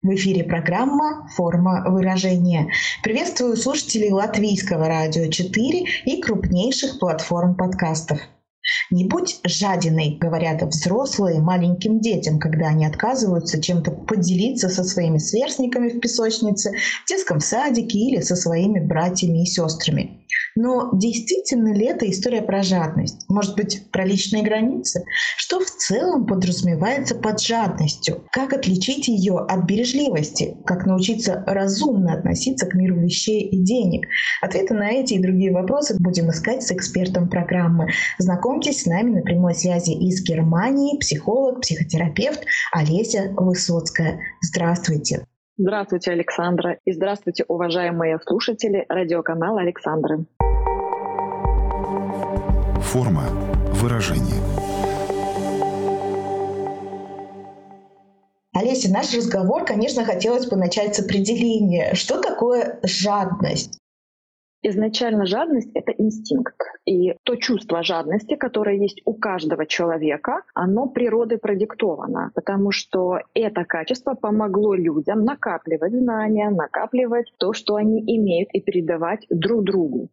В эфире программа «Форма выражения». Приветствую слушателей Латвийского радио 4 и крупнейших платформ подкастов. Не будь жадиной, говорят взрослые маленьким детям, когда они отказываются чем-то поделиться со своими сверстниками в песочнице, в детском садике или со своими братьями и сестрами. Но действительно ли это история про жадность? Может быть, про личные границы? Что в целом подразумевается под жадностью? Как отличить ее от бережливости? Как научиться разумно относиться к миру вещей и денег? Ответы на эти и другие вопросы будем искать с экспертом программы. Знакомьтесь с нами на прямой связи из Германии психолог, психотерапевт Олеся Высоцкая. Здравствуйте. Здравствуйте, Александра. И здравствуйте, уважаемые слушатели радиоканала Александры. Форма выражения. Олеся, наш разговор, конечно, хотелось бы начать с определения. Что такое жадность? Изначально жадность — это инстинкт. И то чувство жадности, которое есть у каждого человека, оно природой продиктовано, потому что это качество помогло людям накапливать знания, накапливать то, что они имеют, и передавать друг другу.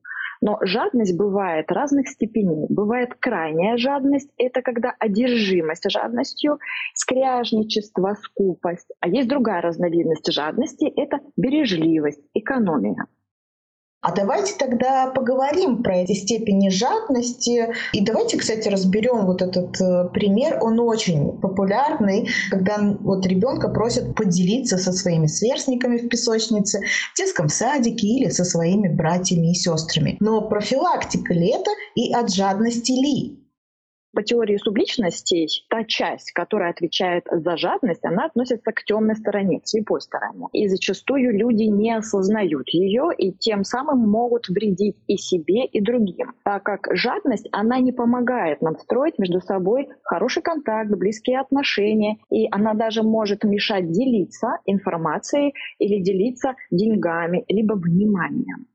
Но жадность бывает разных степеней. Бывает крайняя жадность — это когда одержимость жадностью, скряжничество, скупость. А есть другая разновидность жадности — это бережливость, экономия. А давайте тогда поговорим про эти степени жадности. И давайте, кстати, разберем вот этот э, пример. Он очень популярный, когда вот ребенка просят поделиться со своими сверстниками в песочнице, в детском садике или со своими братьями и сестрами. Но профилактика ли это и от жадности ли? По теории субличностей, та часть, которая отвечает за жадность, она относится к темной стороне, к слепой стороне. И зачастую люди не осознают ее и тем самым могут вредить и себе, и другим. Так как жадность, она не помогает нам строить между собой хороший контакт, близкие отношения, и она даже может мешать делиться информацией или делиться деньгами, либо вниманием.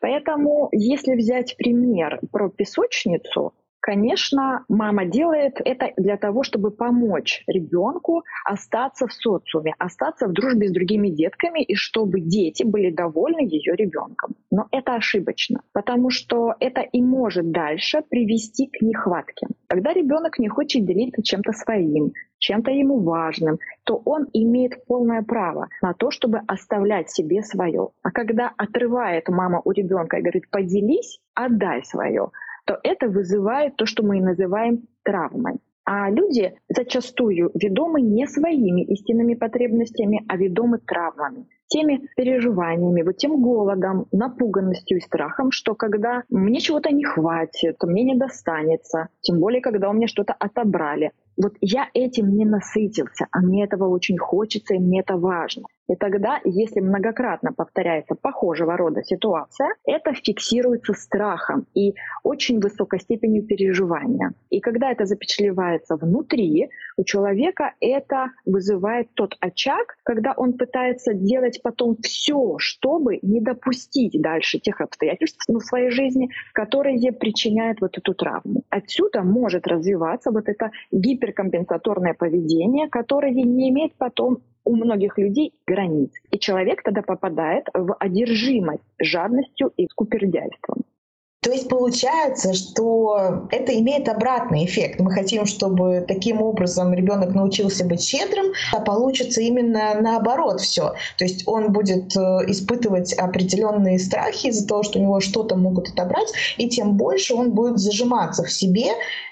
Поэтому, если взять пример про песочницу, Конечно, мама делает это для того, чтобы помочь ребенку остаться в социуме, остаться в дружбе с другими детками и чтобы дети были довольны ее ребенком. Но это ошибочно, потому что это и может дальше привести к нехватке. Когда ребенок не хочет делиться чем-то своим, чем-то ему важным, то он имеет полное право на то, чтобы оставлять себе свое. А когда отрывает мама у ребенка и говорит, поделись, отдай свое, то это вызывает то, что мы называем травмой. А люди зачастую ведомы не своими истинными потребностями, а ведомы травмами теми переживаниями, вот тем голодом, напуганностью и страхом, что когда мне чего-то не хватит, мне не достанется, тем более, когда у меня что-то отобрали, вот я этим не насытился, а мне этого очень хочется, и мне это важно. И тогда, если многократно повторяется похожего рода ситуация, это фиксируется страхом и очень высокой степенью переживания. И когда это запечатлевается внутри, у человека это вызывает тот очаг, когда он пытается делать потом все, чтобы не допустить дальше тех обстоятельств в своей жизни, которые причиняют вот эту травму. Отсюда может развиваться вот это гиперкомпенсаторное поведение, которое не имеет потом у многих людей границ. И человек тогда попадает в одержимость жадностью и скупердяйством. То есть получается, что это имеет обратный эффект. Мы хотим, чтобы таким образом ребенок научился быть щедрым, а получится именно наоборот все. То есть он будет э, испытывать определенные страхи из-за того, что у него что-то могут отобрать, и тем больше он будет зажиматься в себе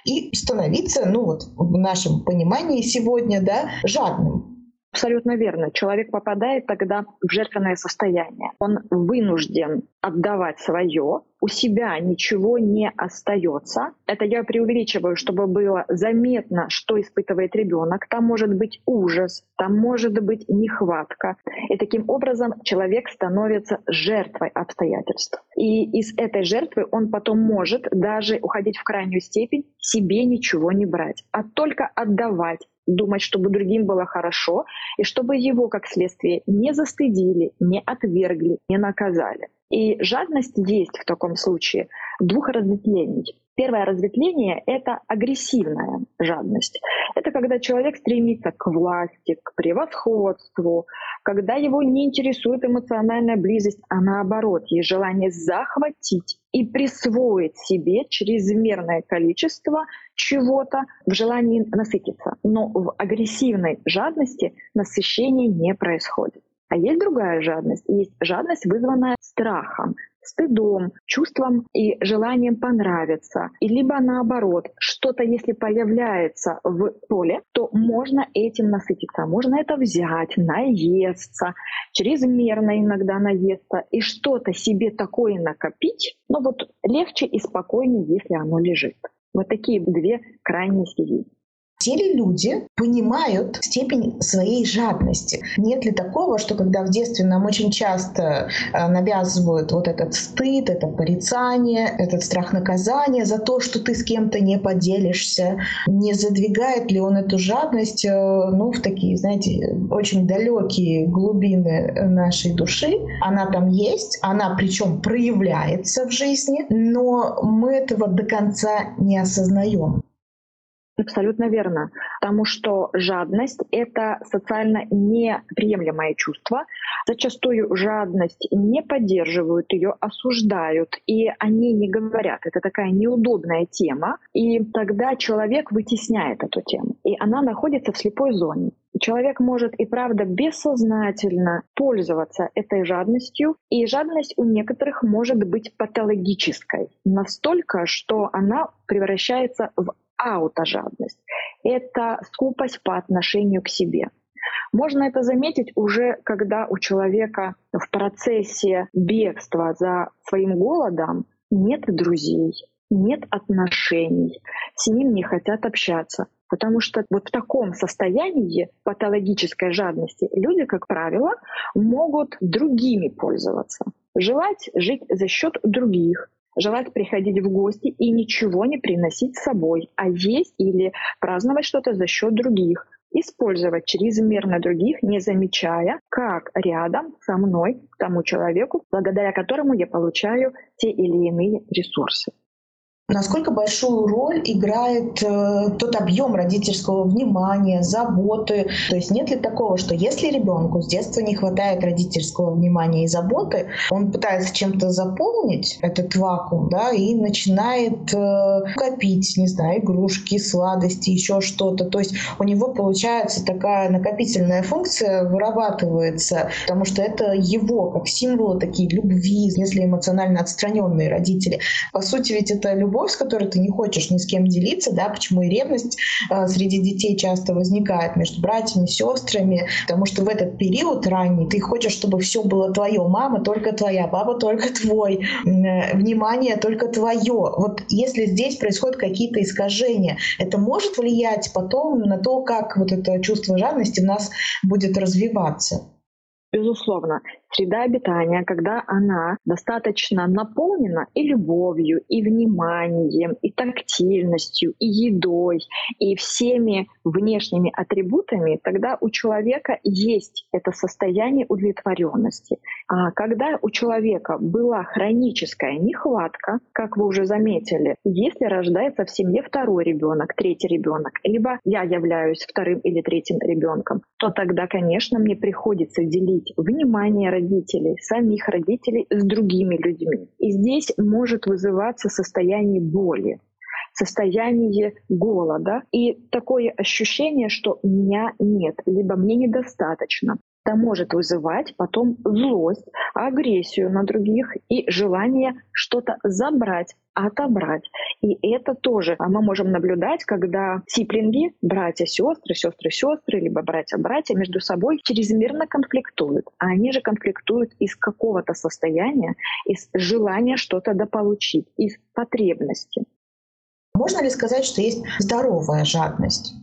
и становиться, ну вот в нашем понимании сегодня, да, жадным. Абсолютно верно. Человек попадает тогда в жертвенное состояние. Он вынужден отдавать свое, у себя ничего не остается, это я преувеличиваю, чтобы было заметно, что испытывает ребенок, там может быть ужас, там может быть нехватка. И таким образом человек становится жертвой обстоятельств. И из этой жертвы он потом может даже уходить в крайнюю степень, себе ничего не брать, а только отдавать, думать, чтобы другим было хорошо, и чтобы его, как следствие, не застыдили, не отвергли, не наказали. И жадность есть в таком случае двух разветвлений. Первое разветвление — это агрессивная жадность. Это когда человек стремится к власти, к превосходству, когда его не интересует эмоциональная близость, а наоборот, есть желание захватить и присвоить себе чрезмерное количество чего-то в желании насытиться. Но в агрессивной жадности насыщение не происходит. А есть другая жадность. Есть жадность, вызванная страхом, стыдом, чувством и желанием понравиться. И либо наоборот, что-то если появляется в поле, то можно этим насытиться, можно это взять, наесться, чрезмерно иногда наесться и что-то себе такое накопить, но вот легче и спокойнее, если оно лежит. Вот такие две крайности есть те ли люди понимают степень своей жадности? Нет ли такого, что когда в детстве нам очень часто э, навязывают вот этот стыд, это порицание, этот страх наказания за то, что ты с кем-то не поделишься, не задвигает ли он эту жадность э, ну, в такие, знаете, очень далекие глубины нашей души? Она там есть, она причем проявляется в жизни, но мы этого до конца не осознаем. Абсолютно верно. Потому что жадность — это социально неприемлемое чувство. Зачастую жадность не поддерживают ее, осуждают, и они не говорят. Это такая неудобная тема, и тогда человек вытесняет эту тему, и она находится в слепой зоне. Человек может и правда бессознательно пользоваться этой жадностью, и жадность у некоторых может быть патологической настолько, что она превращается в аутожадность. Это скупость по отношению к себе. Можно это заметить уже, когда у человека в процессе бегства за своим голодом нет друзей, нет отношений, с ним не хотят общаться. Потому что вот в таком состоянии патологической жадности люди, как правило, могут другими пользоваться. Желать жить за счет других, желать приходить в гости и ничего не приносить с собой, а есть или праздновать что-то за счет других, использовать чрезмерно других, не замечая, как рядом со мной, тому человеку, благодаря которому я получаю те или иные ресурсы. Насколько большую роль играет э, тот объем родительского внимания, заботы? То есть нет ли такого, что если ребенку с детства не хватает родительского внимания и заботы, он пытается чем-то заполнить этот вакуум, да, и начинает э, копить, не знаю, игрушки, сладости, еще что-то. То есть у него получается такая накопительная функция вырабатывается, потому что это его как символы такие любви, если эмоционально отстраненные родители. По сути, ведь это любовь любовь, с которой ты не хочешь ни с кем делиться, да, почему и ревность э, среди детей часто возникает между братьями, сестрами, потому что в этот период ранний ты хочешь, чтобы все было твое, мама только твоя, папа только твой, э, внимание только твое. Вот если здесь происходят какие-то искажения, это может влиять потом на то, как вот это чувство жадности в нас будет развиваться? Безусловно, среда обитания, когда она достаточно наполнена и любовью, и вниманием, и тактильностью, и едой, и всеми внешними атрибутами, тогда у человека есть это состояние удовлетворенности. А когда у человека была хроническая нехватка, как вы уже заметили, если рождается в семье второй ребенок, третий ребенок, либо я являюсь вторым или третьим ребенком, то тогда, конечно, мне приходится делить внимание родителей, самих родителей с другими людьми. И здесь может вызываться состояние боли состояние голода и такое ощущение, что меня нет, либо мне недостаточно. Это может вызывать потом злость, агрессию на других и желание что-то забрать, отобрать. И это тоже мы можем наблюдать, когда сиплинги, братья-сестры, сестры-сестры, либо братья-братья между собой чрезмерно конфликтуют. А они же конфликтуют из какого-то состояния, из желания что-то дополучить, из потребности. Можно ли сказать, что есть здоровая жадность?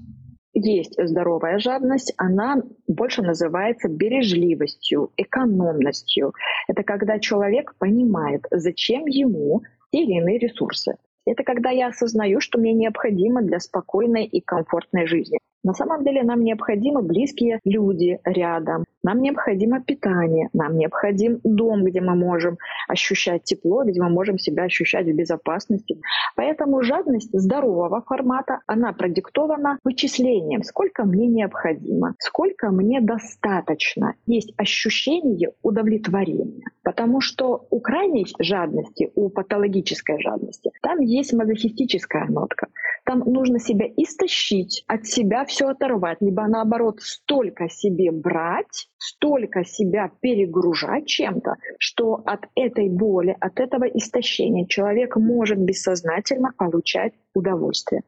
Есть здоровая жадность, она больше называется бережливостью, экономностью. Это когда человек понимает, зачем ему те или иные ресурсы. Это когда я осознаю, что мне необходимо для спокойной и комфортной жизни. На самом деле нам необходимы близкие люди рядом, нам необходимо питание, нам необходим дом, где мы можем ощущать тепло, где мы можем себя ощущать в безопасности. Поэтому жадность здорового формата, она продиктована вычислением, сколько мне необходимо, сколько мне достаточно. Есть ощущение удовлетворения. Потому что у крайней жадности, у патологической жадности, там есть мазохистическая нотка. Там нужно себя истощить, от себя все оторвать, либо наоборот столько себе брать, столько себя перегружать чем-то, что от этой боли, от этого истощения человек может бессознательно получать удовольствие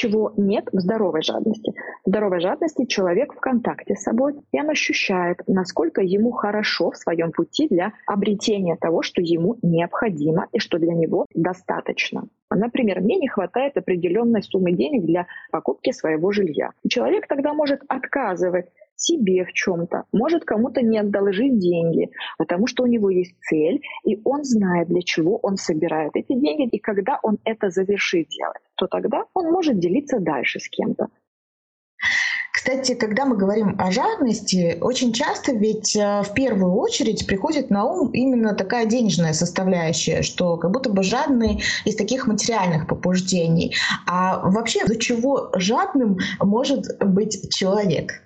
чего нет в здоровой жадности. В здоровой жадности человек в контакте с собой, и он ощущает, насколько ему хорошо в своем пути для обретения того, что ему необходимо и что для него достаточно. Например, мне не хватает определенной суммы денег для покупки своего жилья. Человек тогда может отказывать себе в чем-то, может кому-то не одолжить деньги, потому что у него есть цель, и он знает, для чего он собирает эти деньги, и когда он это завершит делать, то тогда он может делиться дальше с кем-то. Кстати, когда мы говорим о жадности, очень часто ведь э, в первую очередь приходит на ум именно такая денежная составляющая, что как будто бы жадный из таких материальных побуждений. А вообще, до чего жадным может быть человек?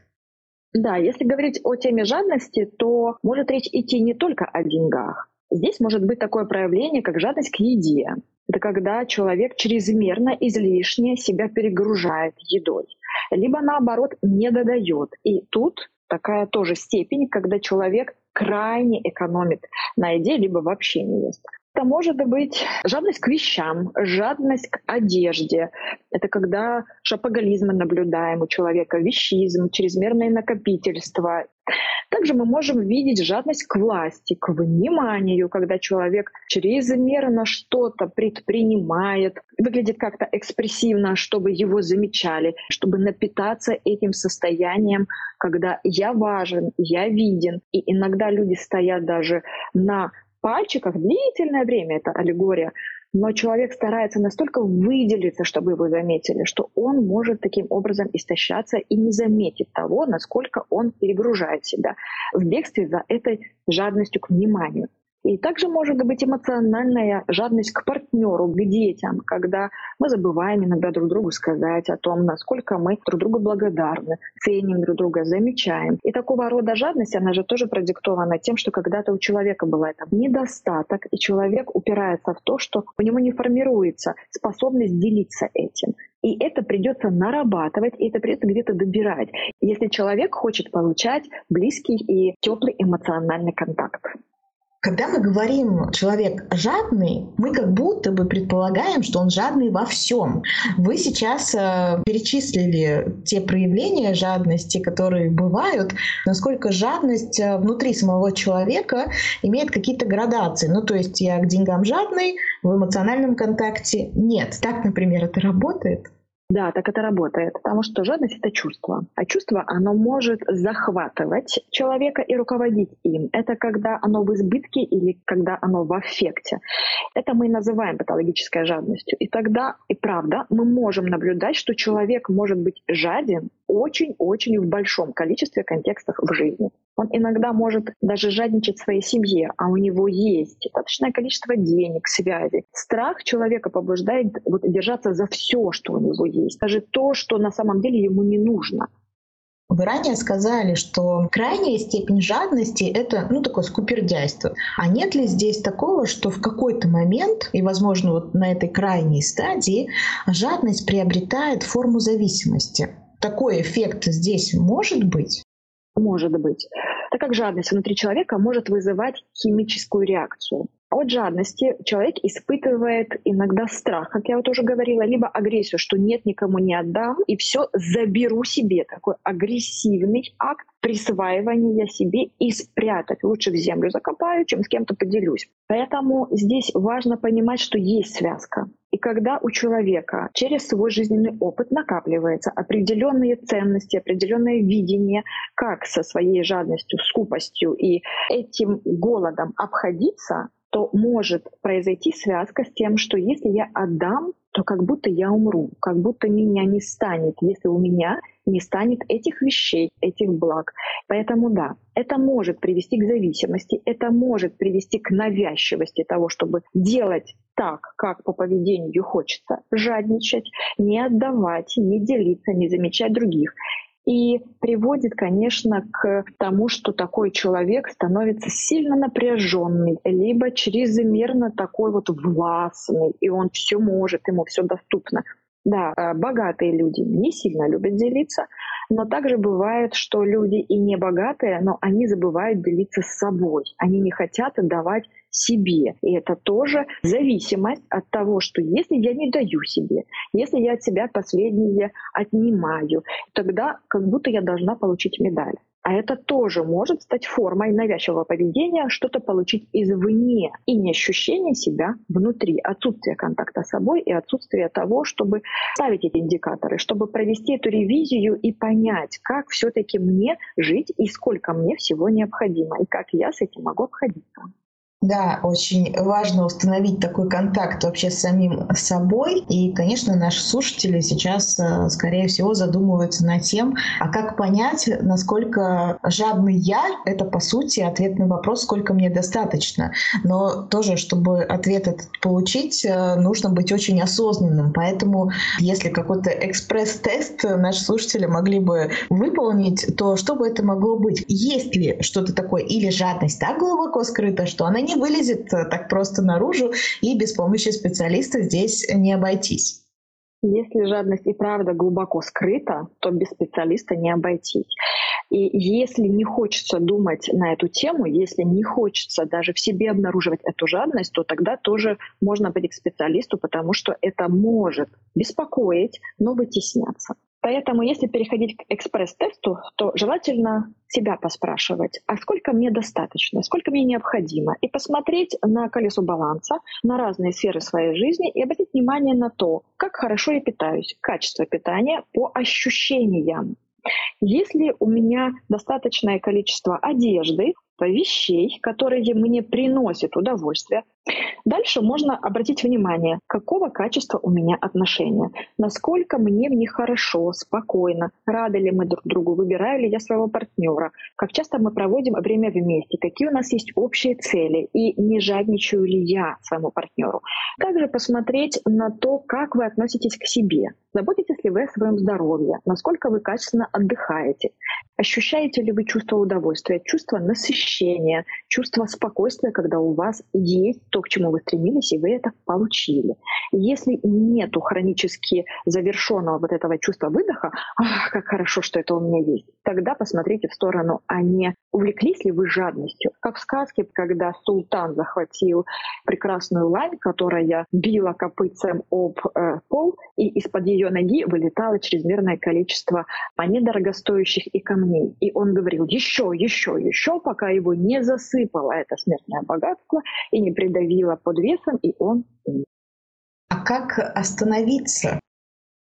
Да, если говорить о теме жадности, то может речь идти не только о деньгах. Здесь может быть такое проявление, как жадность к еде. Это когда человек чрезмерно, излишне себя перегружает едой. Либо наоборот не додает. И тут такая тоже степень, когда человек крайне экономит на еде, либо вообще не ест. Это может быть жадность к вещам, жадность к одежде. Это когда шапоголизм наблюдаем у человека, вещизм, чрезмерное накопительство. Также мы можем видеть жадность к власти, к вниманию, когда человек чрезмерно что-то предпринимает, выглядит как-то экспрессивно, чтобы его замечали, чтобы напитаться этим состоянием, когда я важен, я виден. И иногда люди стоят даже на пальчиках длительное время, это аллегория, но человек старается настолько выделиться, чтобы его заметили, что он может таким образом истощаться и не заметить того, насколько он перегружает себя в бегстве за этой жадностью к вниманию. И также может быть эмоциональная жадность к партнеру, к детям, когда мы забываем иногда друг другу сказать о том, насколько мы друг другу благодарны, ценим друг друга, замечаем. И такого рода жадность, она же тоже продиктована тем, что когда-то у человека был это недостаток, и человек упирается в то, что у него не формируется способность делиться этим. И это придется нарабатывать, и это придется где-то добирать, если человек хочет получать близкий и теплый эмоциональный контакт. Когда мы говорим «человек жадный», мы как будто бы предполагаем, что он жадный во всем. Вы сейчас э, перечислили те проявления жадности, которые бывают, насколько жадность э, внутри самого человека имеет какие-то градации. Ну, то есть я к деньгам жадный, в эмоциональном контакте нет. Так, например, это работает? Да, так это работает, потому что жадность — это чувство. А чувство, оно может захватывать человека и руководить им. Это когда оно в избытке или когда оно в аффекте. Это мы называем патологической жадностью. И тогда, и правда, мы можем наблюдать, что человек может быть жаден очень-очень в большом количестве контекстов в жизни. Он иногда может даже жадничать своей семье, а у него есть достаточное количество денег, связей. Страх человека побуждает вот, держаться за все, что у него есть, даже то, что на самом деле ему не нужно. Вы ранее сказали, что крайняя степень жадности — это ну, такое скупердяйство. А нет ли здесь такого, что в какой-то момент, и, возможно, вот на этой крайней стадии, жадность приобретает форму зависимости? Такой эффект здесь может быть? Может быть. так как жадность внутри человека может вызывать химическую реакцию. От жадности человек испытывает иногда страх, как я вот уже говорила, либо агрессию, что нет, никому не отдам, и все заберу себе. Такой агрессивный акт присваивания себе и спрятать. Лучше в землю закопаю, чем с кем-то поделюсь. Поэтому здесь важно понимать, что есть связка. И когда у человека через свой жизненный опыт накапливается определенные ценности, определенное видение, как со своей жадностью, скупостью и этим голодом обходиться, то может произойти связка с тем, что если я отдам, то как будто я умру, как будто меня не станет, если у меня не станет этих вещей, этих благ. Поэтому да, это может привести к зависимости, это может привести к навязчивости того, чтобы делать так, как по поведению хочется, жадничать, не отдавать, не делиться, не замечать других и приводит, конечно, к тому, что такой человек становится сильно напряженный, либо чрезмерно такой вот властный, и он все может, ему все доступно. Да, э, богатые люди не сильно любят делиться, но также бывает, что люди и не богатые, но они забывают делиться с собой. Они не хотят отдавать себе. И это тоже зависимость от того, что если я не даю себе, если я от себя последнее отнимаю, тогда как будто я должна получить медаль. А это тоже может стать формой навязчивого поведения, что-то получить извне и не ощущение себя внутри, отсутствие контакта с собой и отсутствие того, чтобы ставить эти индикаторы, чтобы провести эту ревизию и понять, как все-таки мне жить и сколько мне всего необходимо, и как я с этим могу обходиться. Да, очень важно установить такой контакт вообще с самим собой. И, конечно, наши слушатели сейчас, э, скорее всего, задумываются над тем, а как понять, насколько жадный я, это, по сути, ответ на вопрос, сколько мне достаточно. Но тоже, чтобы ответ этот получить, э, нужно быть очень осознанным. Поэтому, если какой-то экспресс-тест наши слушатели могли бы выполнить, то что бы это могло быть? Есть ли что-то такое или жадность так глубоко скрыта, что она не не вылезет э, так просто наружу, и без помощи специалиста здесь не обойтись. Если жадность и правда глубоко скрыта, то без специалиста не обойтись. И если не хочется думать на эту тему, если не хочется даже в себе обнаруживать эту жадность, то тогда тоже можно пойти к специалисту, потому что это может беспокоить, но вытесняться. Поэтому, если переходить к экспресс-тесту, то желательно себя поспрашивать, а сколько мне достаточно, сколько мне необходимо, и посмотреть на колесо баланса, на разные сферы своей жизни и обратить внимание на то, как хорошо я питаюсь, качество питания по ощущениям. Если у меня достаточное количество одежды, вещей, которые мне приносят удовольствие, Дальше можно обратить внимание, какого качества у меня отношения, насколько мне в них хорошо, спокойно, рады ли мы друг другу, выбираю ли я своего партнера, как часто мы проводим время вместе, какие у нас есть общие цели и не жадничаю ли я своему партнеру. Также посмотреть на то, как вы относитесь к себе, заботитесь ли вы о своем здоровье, насколько вы качественно отдыхаете, ощущаете ли вы чувство удовольствия, чувство насыщения, чувство спокойствия, когда у вас есть то, к чему вы стремились, и вы это получили. Если нету хронически завершенного вот этого чувства выдоха, как хорошо, что это у меня есть, тогда посмотрите в сторону, а не увлеклись ли вы жадностью. Как в сказке, когда султан захватил прекрасную лань, которая била копытцем об э, пол, и из-под ее ноги вылетало чрезмерное количество монет дорогостоящих и камней. И он говорил еще, еще, еще, пока его не засыпало это смертное богатство и не придавило под весом, и он А как остановиться?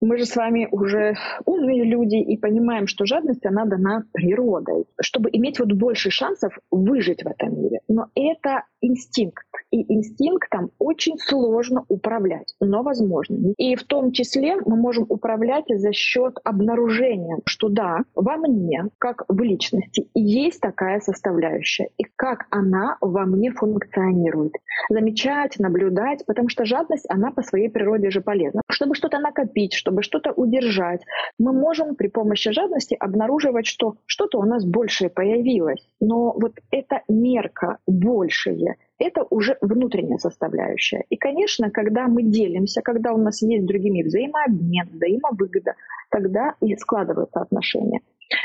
Мы же с вами уже умные люди и понимаем, что жадность, она дана природой, чтобы иметь вот больше шансов выжить в этом мире. Но это инстинкт. И инстинктом очень сложно управлять, но возможно. И в том числе мы можем управлять за счет обнаружения, что да, во мне, как в личности, есть такая составляющая, и как она во мне функционирует. Замечать, наблюдать, потому что жадность, она по своей природе же полезна. Чтобы что-то накопить, чтобы что-то удержать, мы можем при помощи жадности обнаруживать, что что-то у нас большее появилось. Но вот эта мерка большее, это уже внутренняя составляющая. И, конечно, когда мы делимся, когда у нас есть с другими взаимообмен, взаимовыгода, тогда и складываются отношения.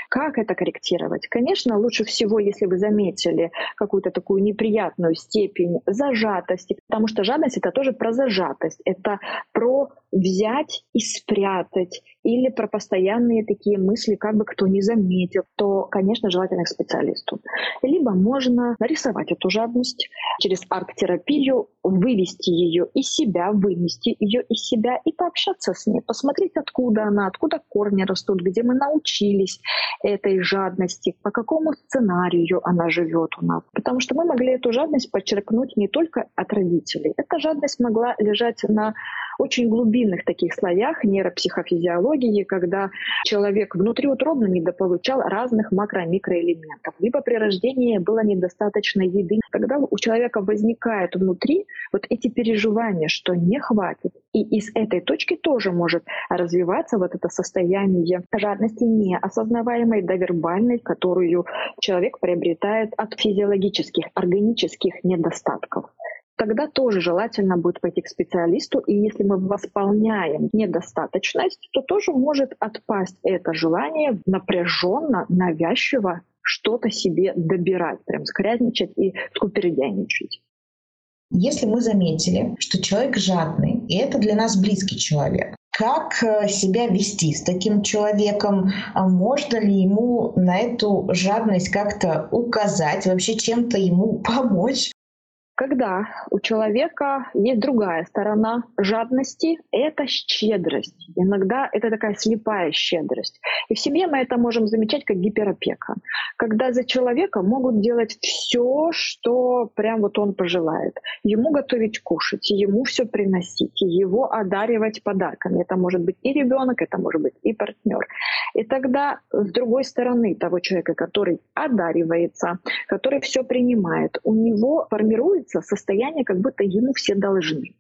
Как это корректировать? Конечно, лучше всего, если вы заметили какую-то такую неприятную степень зажатости, потому что жадность — это тоже про зажатость, это про взять и спрятать, или про постоянные такие мысли, как бы кто не заметил, то, конечно, желательно к специалисту. Либо можно нарисовать эту жадность через арт-терапию, вывести ее из себя, вынести ее из себя и пообщаться с ней, посмотреть, откуда она, откуда корни растут, где мы научились этой жадности, по какому сценарию она живет у нас. Потому что мы могли эту жадность подчеркнуть не только от родителей. Эта жадность могла лежать на очень глубинных таких слоях нейропсихофизиологии, когда человек внутриутробно недополучал разных макро-микроэлементов, либо при рождении было недостаточно еды. Когда у человека возникает внутри вот эти переживания, что не хватит, и из этой точки тоже может развиваться вот это состояние жадности неосознаваемой, довербальной, которую человек приобретает от физиологических, органических недостатков тогда тоже желательно будет пойти к специалисту. И если мы восполняем недостаточность, то тоже может отпасть это желание напряженно, навязчиво что-то себе добирать, прям скрязничать и скупердяйничать. Если мы заметили, что человек жадный, и это для нас близкий человек, как э, себя вести с таким человеком? А можно ли ему на эту жадность как-то указать, вообще чем-то ему помочь? Когда у человека есть другая сторона жадности, это щедрость. Иногда это такая слепая щедрость. И в семье мы это можем замечать как гиперопека. Когда за человека могут делать все, что прям вот он пожелает. Ему готовить кушать, ему все приносить, его одаривать подарками. Это может быть и ребенок, это может быть и партнер. И тогда с другой стороны того человека, который одаривается, который все принимает, у него формируется состояние, как будто ему все должны.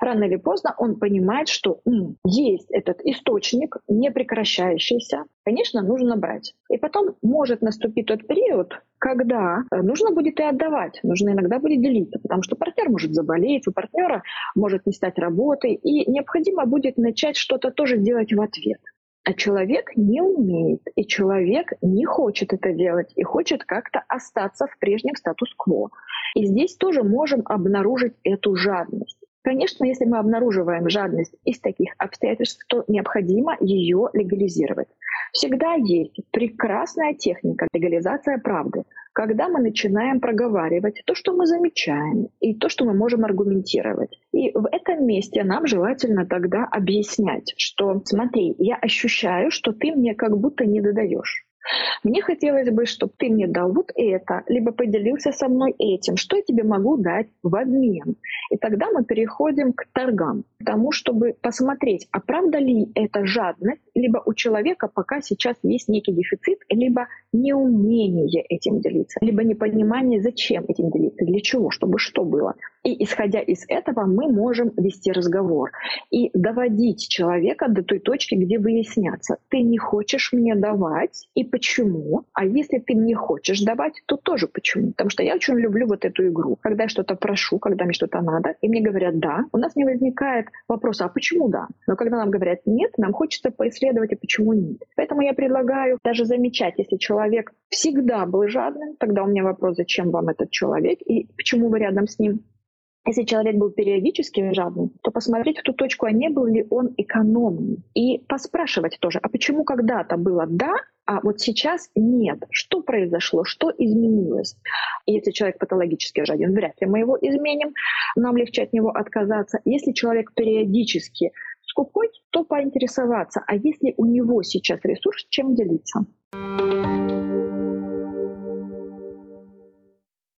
Рано или поздно он понимает, что м, есть этот источник, не прекращающийся. Конечно, нужно брать. И потом может наступить тот период, когда э, нужно будет и отдавать, нужно иногда будет делиться, потому что партнер может заболеть, у партнера может не стать работы, и необходимо будет начать что-то тоже делать в ответ. А человек не умеет, и человек не хочет это делать, и хочет как-то остаться в прежнем статус-кво. И здесь тоже можем обнаружить эту жадность. Конечно, если мы обнаруживаем жадность из таких обстоятельств, то необходимо ее легализировать. Всегда есть прекрасная техника легализация правды когда мы начинаем проговаривать то, что мы замечаем, и то, что мы можем аргументировать. И в этом месте нам желательно тогда объяснять, что смотри, я ощущаю, что ты мне как будто не додаешь. Мне хотелось бы, чтобы ты мне дал вот это, либо поделился со мной этим. Что я тебе могу дать в обмен? И тогда мы переходим к торгам, к тому, чтобы посмотреть, а правда ли это жадность, либо у человека пока сейчас есть некий дефицит, либо неумение этим делиться, либо непонимание, зачем этим делиться, для чего, чтобы что было. И исходя из этого мы можем вести разговор и доводить человека до той точки, где выясняться, ты не хочешь мне давать и почему, а если ты не хочешь давать, то тоже почему. Потому что я очень люблю вот эту игру, когда я что-то прошу, когда мне что-то надо, и мне говорят «да», у нас не возникает вопроса «а почему да?». Но когда нам говорят «нет», нам хочется поисследовать «а почему нет?». Поэтому я предлагаю даже замечать, если человек всегда был жадным, тогда у меня вопрос «зачем вам этот человек?» и почему вы рядом с ним если человек был периодически жадным, то посмотреть в ту точку, а не был ли он экономным. И поспрашивать тоже, а почему когда-то было «да», а вот сейчас нет. Что произошло? Что изменилось? Если человек патологически жаден, вряд ли мы его изменим. Нам легче от него отказаться. Если человек периодически скупой, то поинтересоваться, а если у него сейчас ресурс, чем делиться?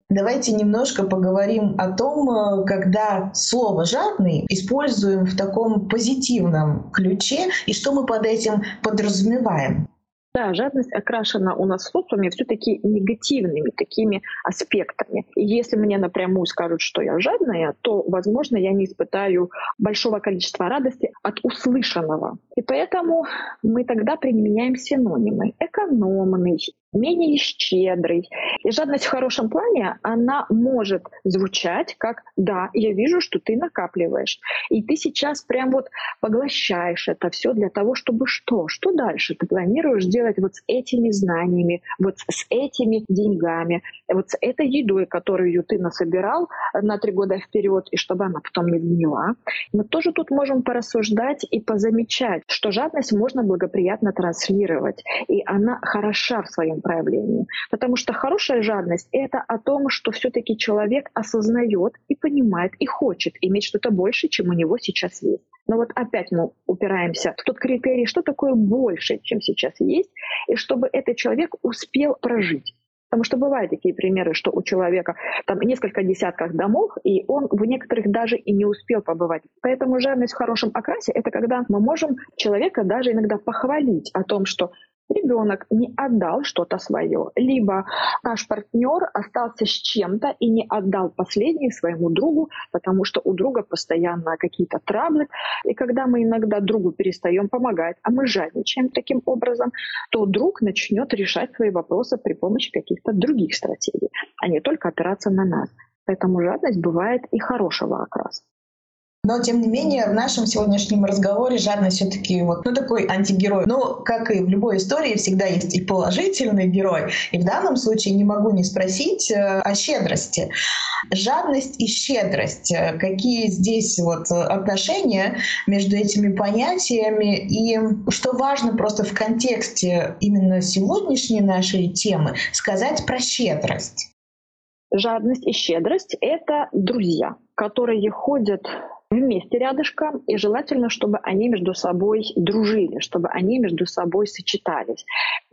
Давайте немножко поговорим о том, э, когда слово «жадный» используем в таком позитивном ключе и что мы под этим подразумеваем. Да, жадность окрашена у нас социуме все-таки негативными такими аспектами. И если мне напрямую скажут, что я жадная, то, возможно, я не испытаю большого количества радости от услышанного. И поэтому мы тогда применяем синонимы. Экономный, менее щедрый. И жадность в хорошем плане, она может звучать как «да, я вижу, что ты накапливаешь». И ты сейчас прям вот поглощаешь это все для того, чтобы что? Что дальше? Ты планируешь делать вот с этими знаниями, вот с этими деньгами, вот с этой едой, которую ты насобирал на три года вперед, и чтобы она потом не сгнила. Мы тоже тут можем порассуждать и позамечать, что жадность можно благоприятно транслировать, и она хороша в своем проявлении. Потому что хорошая жадность — это о том, что все-таки человек осознает и понимает, и хочет иметь что-то больше, чем у него сейчас есть. Но вот опять мы упираемся в тот критерий, что такое больше, чем сейчас есть, и чтобы этот человек успел прожить. Потому что бывают такие примеры, что у человека там несколько десятков домов, и он в некоторых даже и не успел побывать. Поэтому жадность в хорошем окрасе — это когда мы можем человека даже иногда похвалить о том, что ребенок не отдал что-то свое, либо наш партнер остался с чем-то и не отдал последнее своему другу, потому что у друга постоянно какие-то траблы. И когда мы иногда другу перестаем помогать, а мы жадничаем таким образом, то друг начнет решать свои вопросы при помощи каких-то других стратегий, а не только опираться на нас. Поэтому жадность бывает и хорошего окраса. Но, тем не менее, в нашем сегодняшнем разговоре жадность все-таки вот, ну, такой антигерой. Но, как и в любой истории, всегда есть и положительный герой. И в данном случае не могу не спросить э, о щедрости. Жадность и щедрость. Э, какие здесь вот отношения между этими понятиями? И что важно просто в контексте именно сегодняшней нашей темы сказать про щедрость? Жадность и щедрость — это друзья, которые ходят вместе рядышком, и желательно, чтобы они между собой дружили, чтобы они между собой сочетались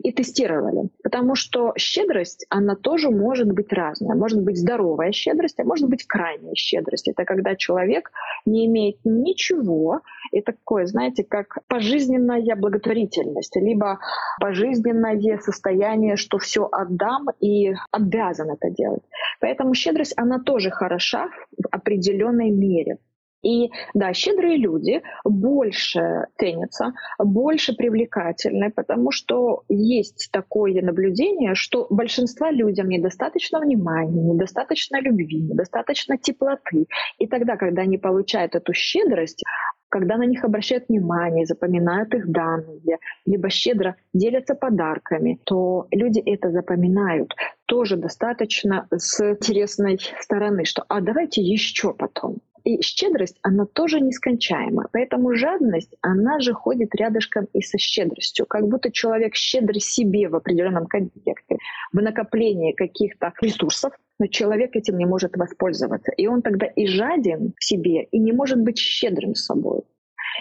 и тестировали. Потому что щедрость, она тоже может быть разная. Может быть здоровая щедрость, а может быть крайняя щедрость. Это когда человек не имеет ничего, и такое, знаете, как пожизненная благотворительность, либо пожизненное состояние, что все отдам и обязан это делать. Поэтому щедрость, она тоже хороша в определенной мере. И да, щедрые люди больше ценятся, больше привлекательны, потому что есть такое наблюдение, что большинство людям недостаточно внимания, недостаточно любви, недостаточно теплоты. И тогда, когда они получают эту щедрость, когда на них обращают внимание, запоминают их данные, либо щедро делятся подарками, то люди это запоминают тоже достаточно с интересной стороны, что «а давайте еще потом». И щедрость, она тоже нескончаема. Поэтому жадность, она же ходит рядышком и со щедростью. Как будто человек щедрый себе в определенном контексте, в накоплении каких-то ресурсов, но человек этим не может воспользоваться. И он тогда и жаден в себе, и не может быть щедрым с собой.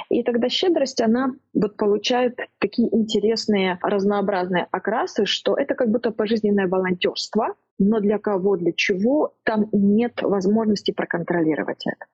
И тогда щедрость, она вот получает такие интересные разнообразные окрасы, что это как будто пожизненное волонтерство, но для кого, для чего, там нет возможности проконтролировать это.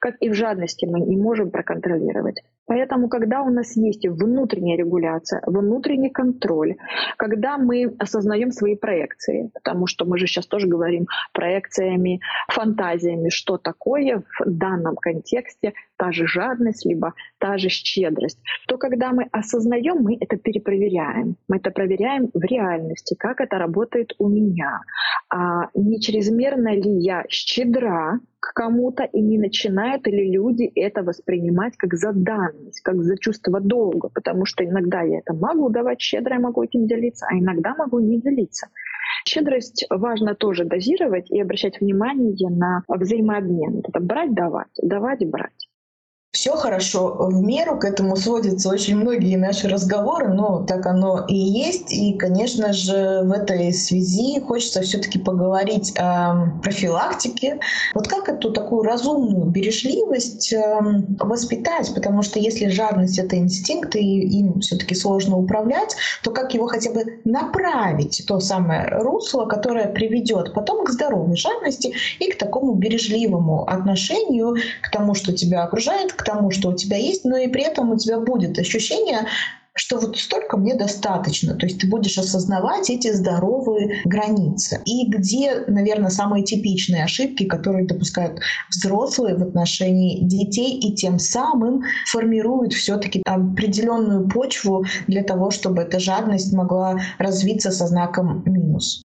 Как и в жадности мы не можем проконтролировать. Поэтому, когда у нас есть внутренняя регуляция, внутренний контроль, когда мы осознаем свои проекции, потому что мы же сейчас тоже говорим проекциями, фантазиями, что такое в данном контексте та же жадность, либо та же щедрость, то когда мы осознаем, мы это перепроверяем. Мы это проверяем в реальности, как это работает у меня. А не чрезмерно ли я щедра к кому-то и не начинают ли люди это воспринимать как за данность, как за чувство долга, потому что иногда я это могу давать щедро, я могу этим делиться, а иногда могу не делиться. Щедрость важно тоже дозировать и обращать внимание на взаимообмен. Это брать, давать, давать, брать все хорошо в меру, к этому сводятся очень многие наши разговоры, но так оно и есть. И, конечно же, в этой связи хочется все-таки поговорить о профилактике. Вот как эту такую разумную бережливость эм, воспитать? Потому что если жадность — это инстинкт, и им все-таки сложно управлять, то как его хотя бы направить, то самое русло, которое приведет потом к здоровой жадности и к такому бережливому отношению к тому, что тебя окружает, к тому, что у тебя есть, но и при этом у тебя будет ощущение что вот столько мне достаточно. То есть ты будешь осознавать эти здоровые границы. И где, наверное, самые типичные ошибки, которые допускают взрослые в отношении детей и тем самым формируют все-таки определенную почву для того, чтобы эта жадность могла развиться со знаком минус.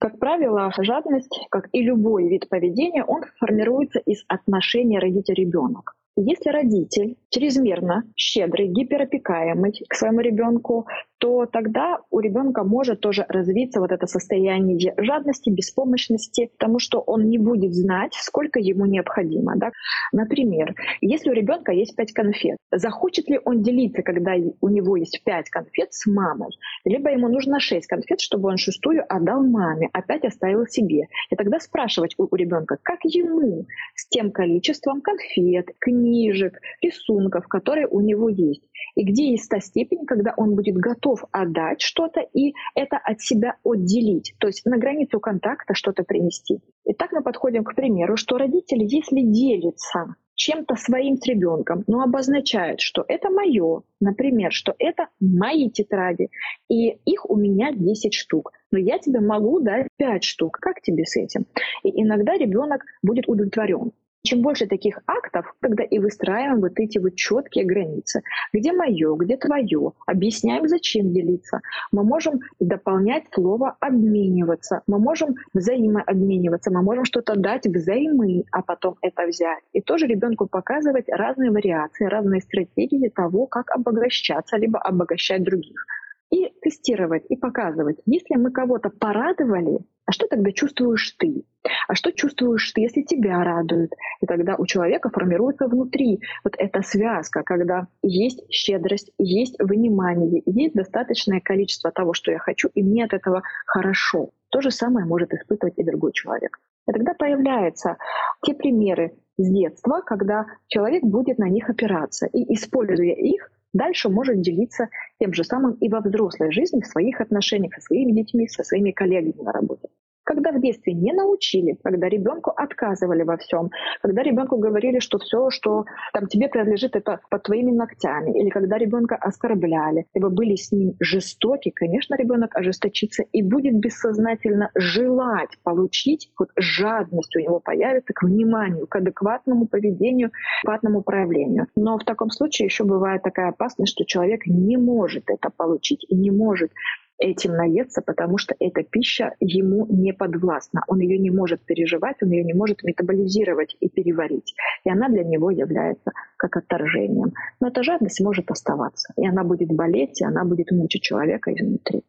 Как правило, жадность, как и любой вид поведения, он формируется из отношения родитель-ребенок. Если родитель чрезмерно щедрый, гиперопекаемый к своему ребенку, то тогда у ребенка может тоже развиться вот это состояние жадности, беспомощности, потому что он не будет знать, сколько ему необходимо. Да? Например, если у ребенка есть 5 конфет, захочет ли он делиться, когда у него есть 5 конфет с мамой? Либо ему нужно 6 конфет, чтобы он шестую отдал маме, а 5 оставил себе. И тогда спрашивать у, у ребенка, как ему с тем количеством конфет, книжек, рисунков, которые у него есть. И где есть та степень, когда он будет готов отдать что-то и это от себя отделить, то есть на границу контакта что-то принести. И так мы подходим к примеру, что родители, если делятся чем-то своим с ребенком, но обозначают, что это мое, например, что это мои тетради, и их у меня 10 штук, но я тебе могу дать 5 штук. Как тебе с этим? И иногда ребенок будет удовлетворен. Чем больше таких актов, тогда и выстраиваем вот эти вот четкие границы. Где мое, где твое. Объясняем, зачем делиться. Мы можем дополнять слово обмениваться. Мы можем взаимообмениваться. Мы можем что-то дать взаймы, а потом это взять. И тоже ребенку показывать разные вариации, разные стратегии того, как обогащаться, либо обогащать других и тестировать, и показывать. Если мы кого-то порадовали, а что тогда чувствуешь ты? А что чувствуешь ты, если тебя радуют? И тогда у человека формируется внутри вот эта связка, когда есть щедрость, есть внимание, есть достаточное количество того, что я хочу, и мне от этого хорошо. То же самое может испытывать и другой человек. И тогда появляются те примеры с детства, когда человек будет на них опираться. И используя их, дальше может делиться тем же самым и во взрослой жизни, в своих отношениях со своими детьми, со своими коллегами на работе. Когда в детстве не научили, когда ребенку отказывали во всем, когда ребенку говорили, что все, что там тебе принадлежит, это под твоими ногтями, или когда ребенка оскорбляли, либо были с ним жестоки, конечно, ребенок ожесточится и будет бессознательно желать получить, вот жадность у него появится к вниманию, к адекватному поведению, адекватному проявлению. Но в таком случае еще бывает такая опасность, что человек не может это получить и не может этим наесться, потому что эта пища ему не подвластна. Он ее не может переживать, он ее не может метаболизировать и переварить. И она для него является как отторжением. Но эта жадность может оставаться. И она будет болеть, и она будет мучить человека изнутри.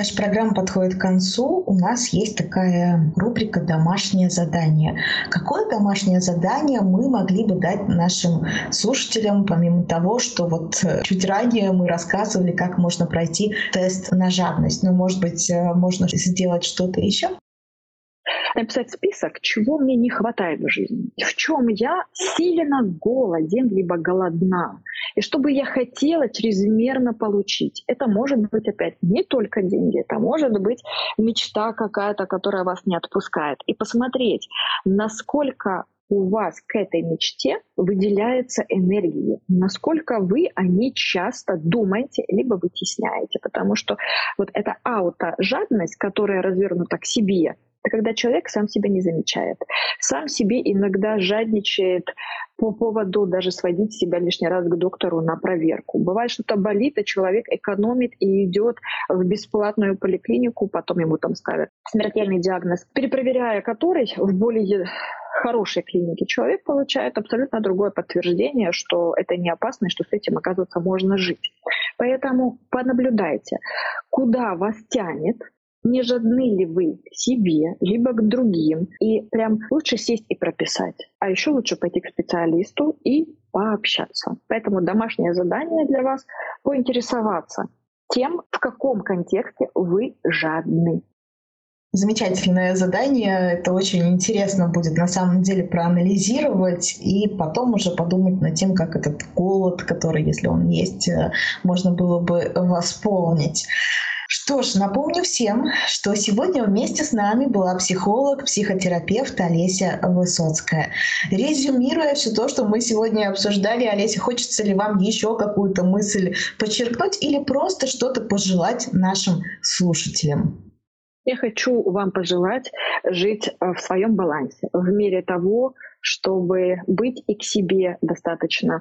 Наша программа подходит к концу. У нас есть такая рубрика «Домашнее задание». Какое домашнее задание мы могли бы дать нашим слушателям, помимо того, что вот э, чуть ранее мы рассказывали, как можно пройти тест на жадность? Ну, может быть, э, можно сделать что-то еще? Написать список, чего мне не хватает в жизни, в чем я сильно голоден, либо голодна, и что бы я хотела чрезмерно получить. Это может быть опять не только деньги, это может быть мечта какая-то, которая вас не отпускает. И посмотреть, насколько у вас к этой мечте выделяется энергия, насколько вы о ней часто думаете, либо вытесняете. Потому что вот эта ауто-жадность, которая развернута к себе, это когда человек сам себя не замечает, сам себе иногда жадничает по поводу даже сводить себя лишний раз к доктору на проверку. Бывает, что-то болит, а человек экономит и идет в бесплатную поликлинику, потом ему там ставят смертельный диагноз, перепроверяя который в более хорошей клинике человек получает абсолютно другое подтверждение, что это не опасно и что с этим, оказывается, можно жить. Поэтому понаблюдайте, куда вас тянет, не жадны ли вы себе, либо к другим. И прям лучше сесть и прописать. А еще лучше пойти к специалисту и пообщаться. Поэтому домашнее задание для вас — поинтересоваться тем, в каком контексте вы жадны. Замечательное задание. Это очень интересно будет на самом деле проанализировать и потом уже подумать над тем, как этот голод, который, если он есть, э, можно было бы восполнить. Что ж, напомню всем, что сегодня вместе с нами была психолог, психотерапевт Олеся Высоцкая. Резюмируя все то, что мы сегодня обсуждали, Олеся, хочется ли вам еще какую-то мысль подчеркнуть или просто что-то пожелать нашим слушателям? Я хочу вам пожелать жить э, в своем балансе, в мире того, чтобы быть и к себе достаточно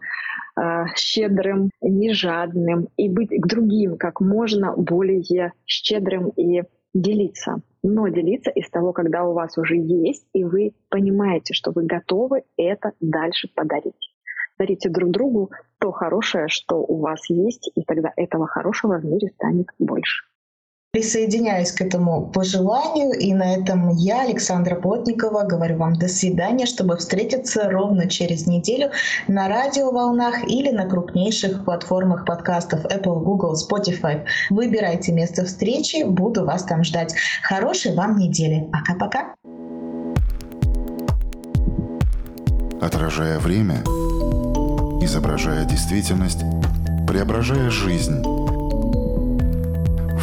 э, щедрым, не жадным, и быть к другим как можно более щедрым и делиться. Но делиться из того, когда у вас уже есть, и вы понимаете, что вы готовы это дальше подарить. Дарите друг другу то хорошее, что у вас есть, и тогда этого хорошего в мире станет больше. Присоединяюсь к этому пожеланию, и на этом я, Александра Плотникова, говорю вам до свидания, чтобы встретиться ровно через неделю на радиоволнах или на крупнейших платформах подкастов Apple, Google, Spotify. Выбирайте место встречи, буду вас там ждать. Хорошей вам недели. Пока-пока. Отражая время, изображая действительность, преображая жизнь